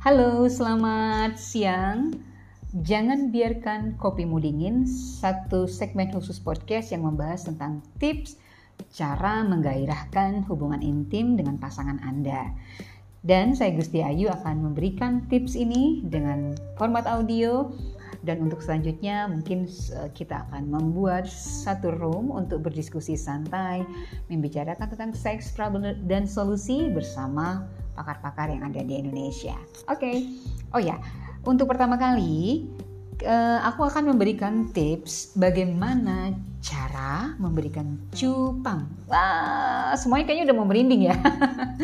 Halo, selamat siang. Jangan biarkan kopimu dingin, satu segmen khusus podcast yang membahas tentang tips cara menggairahkan hubungan intim dengan pasangan Anda. Dan saya Gusti Ayu akan memberikan tips ini dengan format audio dan untuk selanjutnya mungkin kita akan membuat satu room untuk berdiskusi santai, membicarakan tentang seks problem dan solusi bersama pakar-pakar yang ada di Indonesia. Oke, okay. oh ya, untuk pertama kali uh, aku akan memberikan tips bagaimana cara memberikan cupang. Wah, semuanya kayaknya udah mau merinding ya.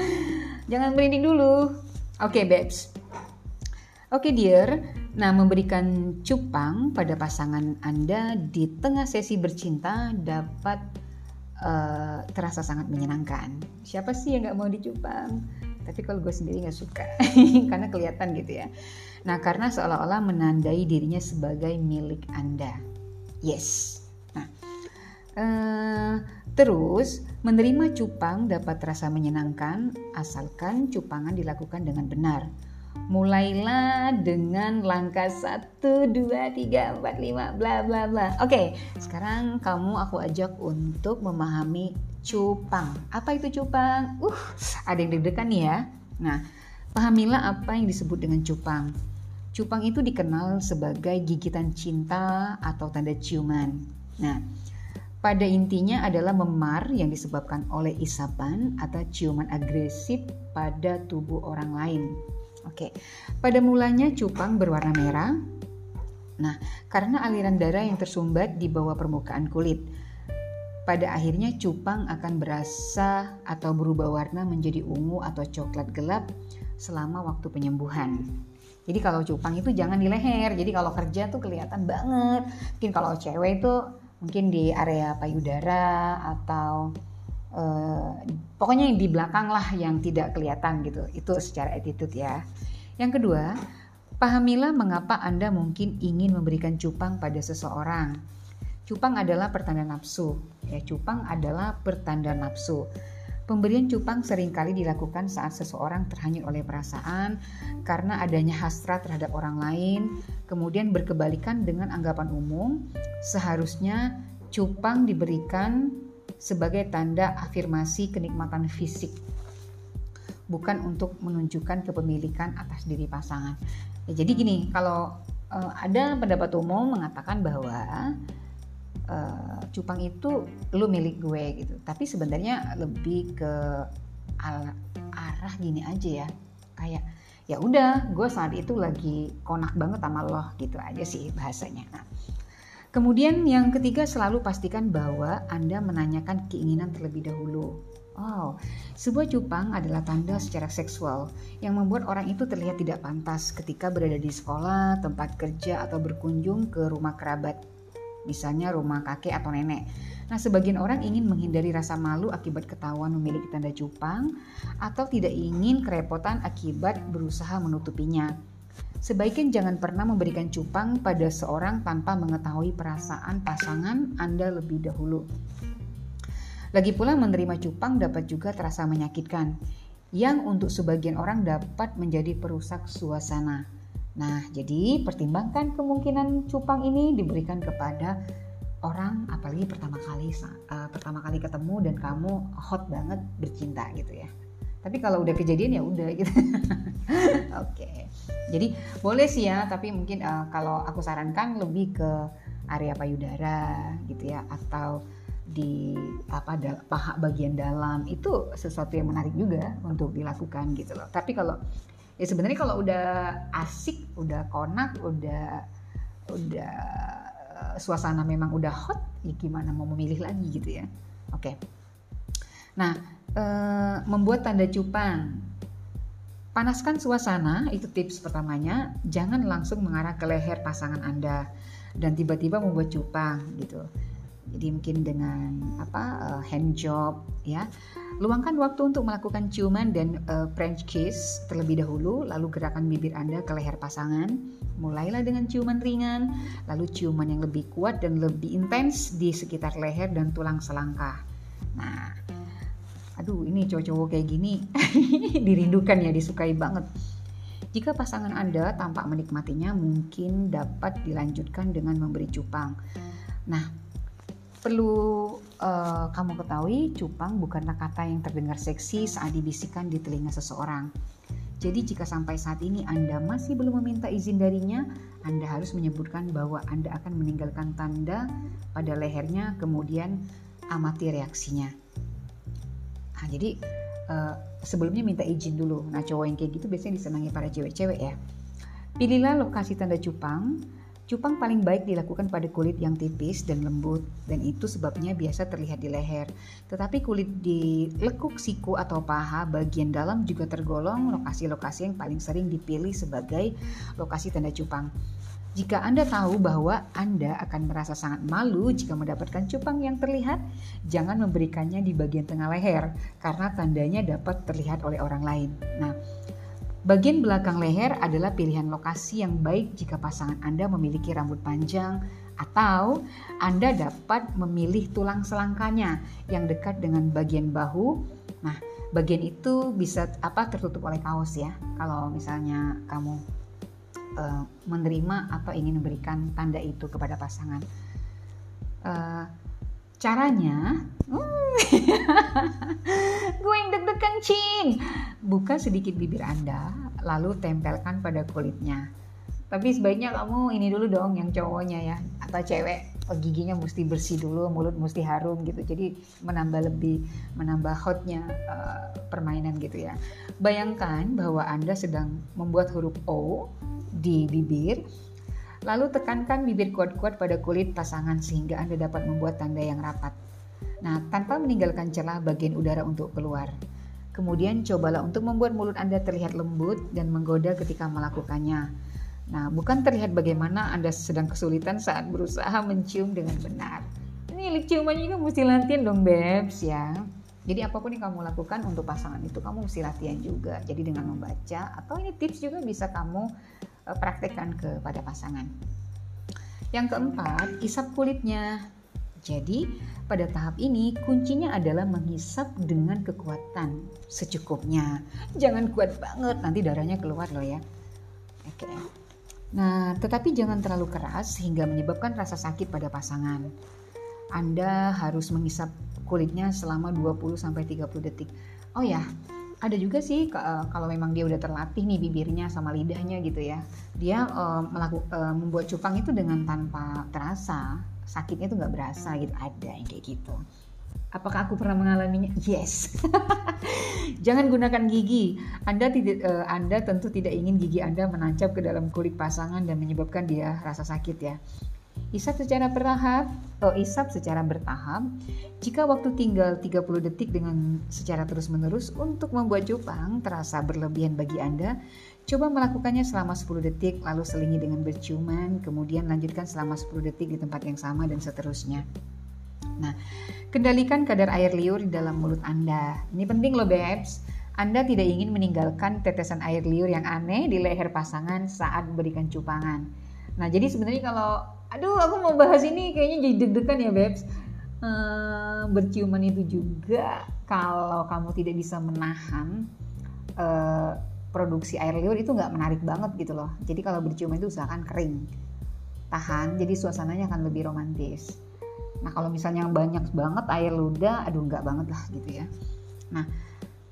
Jangan merinding dulu. Oke, okay, babes. Oke, okay, dear. Nah, memberikan cupang pada pasangan Anda di tengah sesi bercinta dapat uh, terasa sangat menyenangkan. Siapa sih yang nggak mau dicupang? Tapi kalau gue sendiri nggak suka, karena kelihatan gitu ya. Nah, karena seolah-olah menandai dirinya sebagai milik Anda. Yes. Nah, uh, terus Menerima cupang dapat terasa menyenangkan asalkan cupangan dilakukan dengan benar. Mulailah dengan langkah 1, 2, 3, 4, 5, bla bla bla. Oke, sekarang kamu aku ajak untuk memahami cupang. Apa itu cupang? Uh, ada yang deg-degan ya. Nah, pahamilah apa yang disebut dengan cupang. Cupang itu dikenal sebagai gigitan cinta atau tanda ciuman. Nah, pada intinya adalah memar yang disebabkan oleh isapan atau ciuman agresif pada tubuh orang lain. Oke, pada mulanya cupang berwarna merah. Nah, karena aliran darah yang tersumbat di bawah permukaan kulit. Pada akhirnya cupang akan berasa atau berubah warna menjadi ungu atau coklat gelap selama waktu penyembuhan. Jadi kalau cupang itu jangan di leher. Jadi kalau kerja tuh kelihatan banget. Mungkin kalau cewek itu mungkin di area payudara atau uh, pokoknya yang di belakang lah yang tidak kelihatan gitu itu secara attitude ya yang kedua pahamilah mengapa anda mungkin ingin memberikan cupang pada seseorang cupang adalah pertanda nafsu. Ya cupang adalah pertanda nafsu. Pemberian cupang sering kali dilakukan saat seseorang terhanyut oleh perasaan karena adanya hasrat terhadap orang lain, kemudian berkebalikan dengan anggapan umum, seharusnya cupang diberikan sebagai tanda afirmasi kenikmatan fisik, bukan untuk menunjukkan kepemilikan atas diri pasangan. Ya, jadi gini, kalau uh, ada pendapat umum mengatakan bahwa uh, cupang itu lu milik gue gitu. Tapi sebenarnya lebih ke arah gini aja ya. Kayak ya udah gue saat itu lagi konak banget sama lo gitu aja sih bahasanya. Nah, kemudian yang ketiga selalu pastikan bahwa anda menanyakan keinginan terlebih dahulu. Oh, sebuah cupang adalah tanda secara seksual yang membuat orang itu terlihat tidak pantas ketika berada di sekolah, tempat kerja, atau berkunjung ke rumah kerabat misalnya rumah kakek atau nenek. Nah, sebagian orang ingin menghindari rasa malu akibat ketahuan memiliki tanda cupang atau tidak ingin kerepotan akibat berusaha menutupinya. Sebaiknya jangan pernah memberikan cupang pada seorang tanpa mengetahui perasaan pasangan Anda lebih dahulu. Lagi pula menerima cupang dapat juga terasa menyakitkan, yang untuk sebagian orang dapat menjadi perusak suasana. Nah, jadi pertimbangkan kemungkinan cupang ini diberikan kepada orang apalagi pertama kali uh, pertama kali ketemu dan kamu hot banget bercinta gitu ya. Tapi kalau udah kejadian ya udah gitu. Oke. okay. Jadi boleh sih ya, tapi mungkin uh, kalau aku sarankan lebih ke area payudara gitu ya atau di apa paha bagian dalam itu sesuatu yang menarik juga untuk dilakukan gitu loh. Tapi kalau ya sebenarnya kalau udah asik udah konak udah udah uh, suasana memang udah hot ya gimana mau memilih lagi gitu ya. Oke. Okay. nah uh, membuat tanda cupang. Panaskan suasana itu tips pertamanya. Jangan langsung mengarah ke leher pasangan anda dan tiba-tiba membuat cupang gitu jadi mungkin dengan apa uh, hand job ya. Luangkan waktu untuk melakukan ciuman dan uh, French kiss terlebih dahulu lalu gerakan bibir anda ke leher pasangan. Mulailah dengan ciuman ringan lalu ciuman yang lebih kuat dan lebih intens di sekitar leher dan tulang selangkah. Nah aduh ini cowok-cowok kayak gini dirindukan ya disukai banget. Jika pasangan Anda tampak menikmatinya, mungkin dapat dilanjutkan dengan memberi cupang. Nah, perlu uh, kamu ketahui, cupang bukanlah kata yang terdengar seksi saat dibisikkan di telinga seseorang. Jadi jika sampai saat ini Anda masih belum meminta izin darinya, Anda harus menyebutkan bahwa Anda akan meninggalkan tanda pada lehernya, kemudian amati reaksinya. Nah, jadi uh, sebelumnya minta izin dulu. Nah cowok yang kayak gitu biasanya disenangi para cewek-cewek ya. Pilihlah lokasi tanda cupang. Cupang paling baik dilakukan pada kulit yang tipis dan lembut dan itu sebabnya biasa terlihat di leher. Tetapi kulit di lekuk siku atau paha bagian dalam juga tergolong lokasi-lokasi yang paling sering dipilih sebagai lokasi tanda cupang. Jika Anda tahu bahwa Anda akan merasa sangat malu jika mendapatkan cupang yang terlihat, jangan memberikannya di bagian tengah leher karena tandanya dapat terlihat oleh orang lain. Nah, bagian belakang leher adalah pilihan lokasi yang baik jika pasangan Anda memiliki rambut panjang atau Anda dapat memilih tulang selangkanya yang dekat dengan bagian bahu. Nah, bagian itu bisa apa tertutup oleh kaos ya. Kalau misalnya kamu uh, menerima atau ingin memberikan tanda itu kepada pasangan. Uh, caranya, gue yang deg-degan cing, buka sedikit bibir anda, lalu tempelkan pada kulitnya. Tapi sebaiknya kamu ini dulu dong yang cowoknya ya atau cewek giginya mesti bersih dulu, mulut mesti harum gitu. Jadi menambah lebih menambah hotnya uh, permainan gitu ya. Bayangkan bahwa Anda sedang membuat huruf O di bibir. Lalu tekankan bibir kuat-kuat pada kulit pasangan sehingga Anda dapat membuat tanda yang rapat. Nah, tanpa meninggalkan celah bagian udara untuk keluar. Kemudian cobalah untuk membuat mulut Anda terlihat lembut dan menggoda ketika melakukannya. Nah, bukan terlihat bagaimana Anda sedang kesulitan saat berusaha mencium dengan benar. Ini ciuman juga mesti latihan dong, Bebs ya. Jadi apa pun yang kamu lakukan untuk pasangan itu kamu mesti latihan juga. Jadi dengan membaca atau ini tips juga bisa kamu praktekkan kepada pasangan. Yang keempat, isap kulitnya. Jadi, pada tahap ini kuncinya adalah menghisap dengan kekuatan secukupnya. Jangan kuat banget, nanti darahnya keluar loh ya. Oke. Nah, tetapi jangan terlalu keras sehingga menyebabkan rasa sakit pada pasangan. Anda harus menghisap kulitnya selama 20 30 detik. Oh ya, ada juga sih uh, kalau memang dia udah terlatih nih bibirnya sama lidahnya gitu ya. Dia uh, melakukan uh, membuat cupang itu dengan tanpa terasa. Sakitnya tuh nggak berasa gitu. Ada yang kayak gitu. Apakah aku pernah mengalaminya? Yes. Jangan gunakan gigi. Anda tidak anda tentu tidak ingin gigi anda menancap ke dalam kulit pasangan dan menyebabkan dia rasa sakit ya Isap secara bertahap, oh, isap secara bertahap. Jika waktu tinggal 30 detik dengan secara terus-menerus untuk membuat cupang terasa berlebihan bagi Anda, coba melakukannya selama 10 detik lalu selingi dengan berciuman, kemudian lanjutkan selama 10 detik di tempat yang sama dan seterusnya. Nah, kendalikan kadar air liur di dalam mulut Anda. Ini penting loh, Babes. Anda tidak ingin meninggalkan tetesan air liur yang aneh di leher pasangan saat memberikan cupangan. Nah, jadi sebenarnya kalau aduh aku mau bahas ini kayaknya jadi deg-degan ya Bebs. Uh, berciuman itu juga kalau kamu tidak bisa menahan uh, produksi air liur itu nggak menarik banget gitu loh. Jadi kalau berciuman itu usahakan kering tahan jadi suasananya akan lebih romantis. Nah kalau misalnya banyak banget air ludah aduh nggak banget lah gitu ya. Nah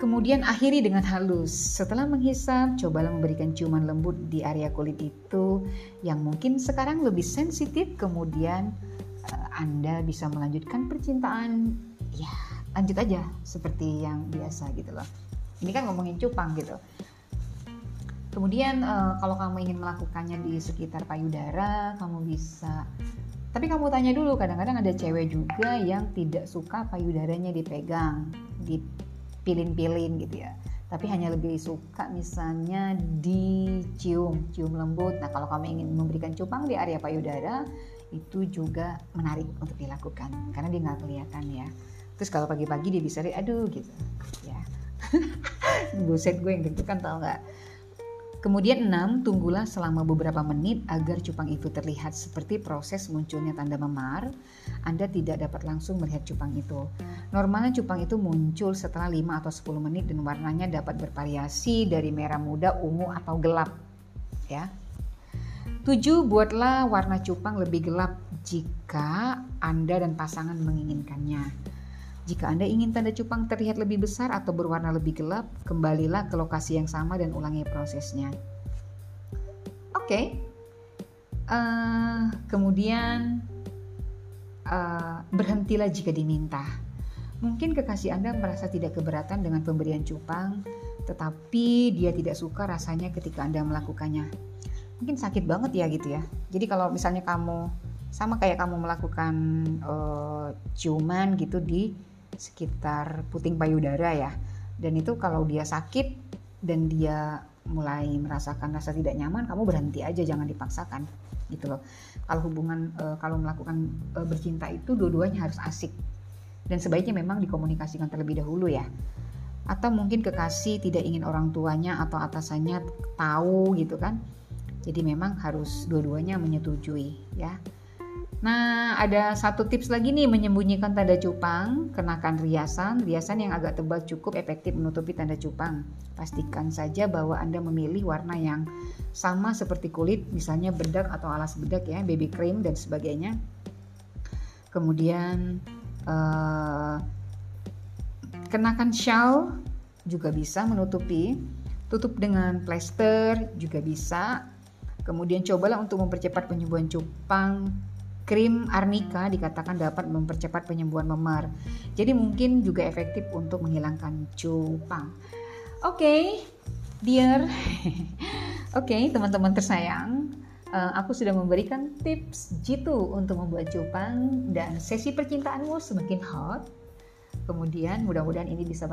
Kemudian akhiri dengan halus. Setelah menghisap, cobalah memberikan ciuman lembut di area kulit itu yang mungkin sekarang lebih sensitif. Kemudian uh, Anda bisa melanjutkan percintaan. Ya, lanjut aja seperti yang biasa gitu loh. Ini kan ngomongin cupang gitu. Kemudian uh, kalau kamu ingin melakukannya di sekitar payudara, kamu bisa tapi kamu tanya dulu, kadang-kadang ada cewek juga yang tidak suka payudaranya dipegang, di pilin-pilin gitu ya tapi hanya lebih suka misalnya dicium, cium lembut. Nah kalau kamu ingin memberikan cupang di area payudara itu juga menarik untuk dilakukan karena dia nggak kelihatan ya. Terus kalau pagi-pagi dia bisa, aduh gitu, ya. Buset gue yang deg-degan tau nggak? Kemudian 6, tunggulah selama beberapa menit agar cupang itu terlihat seperti proses munculnya tanda memar. Anda tidak dapat langsung melihat cupang itu. Normalnya cupang itu muncul setelah 5 atau 10 menit dan warnanya dapat bervariasi dari merah muda, ungu atau gelap. Ya. 7. Buatlah warna cupang lebih gelap jika Anda dan pasangan menginginkannya. Jika Anda ingin tanda cupang terlihat lebih besar atau berwarna lebih gelap, kembalilah ke lokasi yang sama dan ulangi prosesnya. Oke, okay. uh, eh, kemudian uh, berhentilah jika diminta. Mungkin kekasih Anda merasa tidak keberatan dengan pemberian cupang, tetapi dia tidak suka rasanya ketika Anda melakukannya. Mungkin sakit banget ya gitu ya. Jadi kalau misalnya kamu sama kayak kamu melakukan uh, ciuman gitu di sekitar puting payudara ya. Dan itu kalau dia sakit dan dia mulai merasakan rasa tidak nyaman, kamu berhenti aja, jangan dipaksakan gitu loh. Kalau hubungan e, kalau melakukan e, bercinta itu dua-duanya harus asik. Dan sebaiknya memang dikomunikasikan terlebih dahulu ya. Atau mungkin kekasih tidak ingin orang tuanya atau atasannya tahu gitu kan. Jadi memang harus dua-duanya menyetujui ya. Nah, ada satu tips lagi nih menyembunyikan tanda cupang. Kenakan riasan, riasan yang agak tebal cukup efektif menutupi tanda cupang. Pastikan saja bahwa Anda memilih warna yang sama seperti kulit, misalnya bedak atau alas bedak ya, baby cream dan sebagainya. Kemudian uh, kenakan shawl juga bisa menutupi. Tutup dengan plester juga bisa. Kemudian cobalah untuk mempercepat penyembuhan cupang Krim arnika dikatakan dapat mempercepat penyembuhan memar. Jadi mungkin juga efektif untuk menghilangkan cupang. Oke, okay, dear. Oke, okay, teman-teman tersayang, uh, aku sudah memberikan tips jitu untuk membuat cupang dan sesi percintaanmu semakin hot. Kemudian mudah-mudahan ini bisa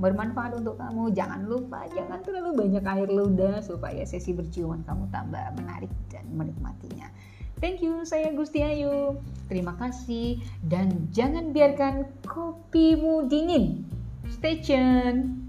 bermanfaat untuk kamu. Jangan lupa, jangan terlalu banyak air ludah supaya sesi berciuman kamu tambah menarik dan menikmatinya. Thank you, saya Gusti Ayu. Terima kasih dan jangan biarkan kopimu dingin. Stay tuned.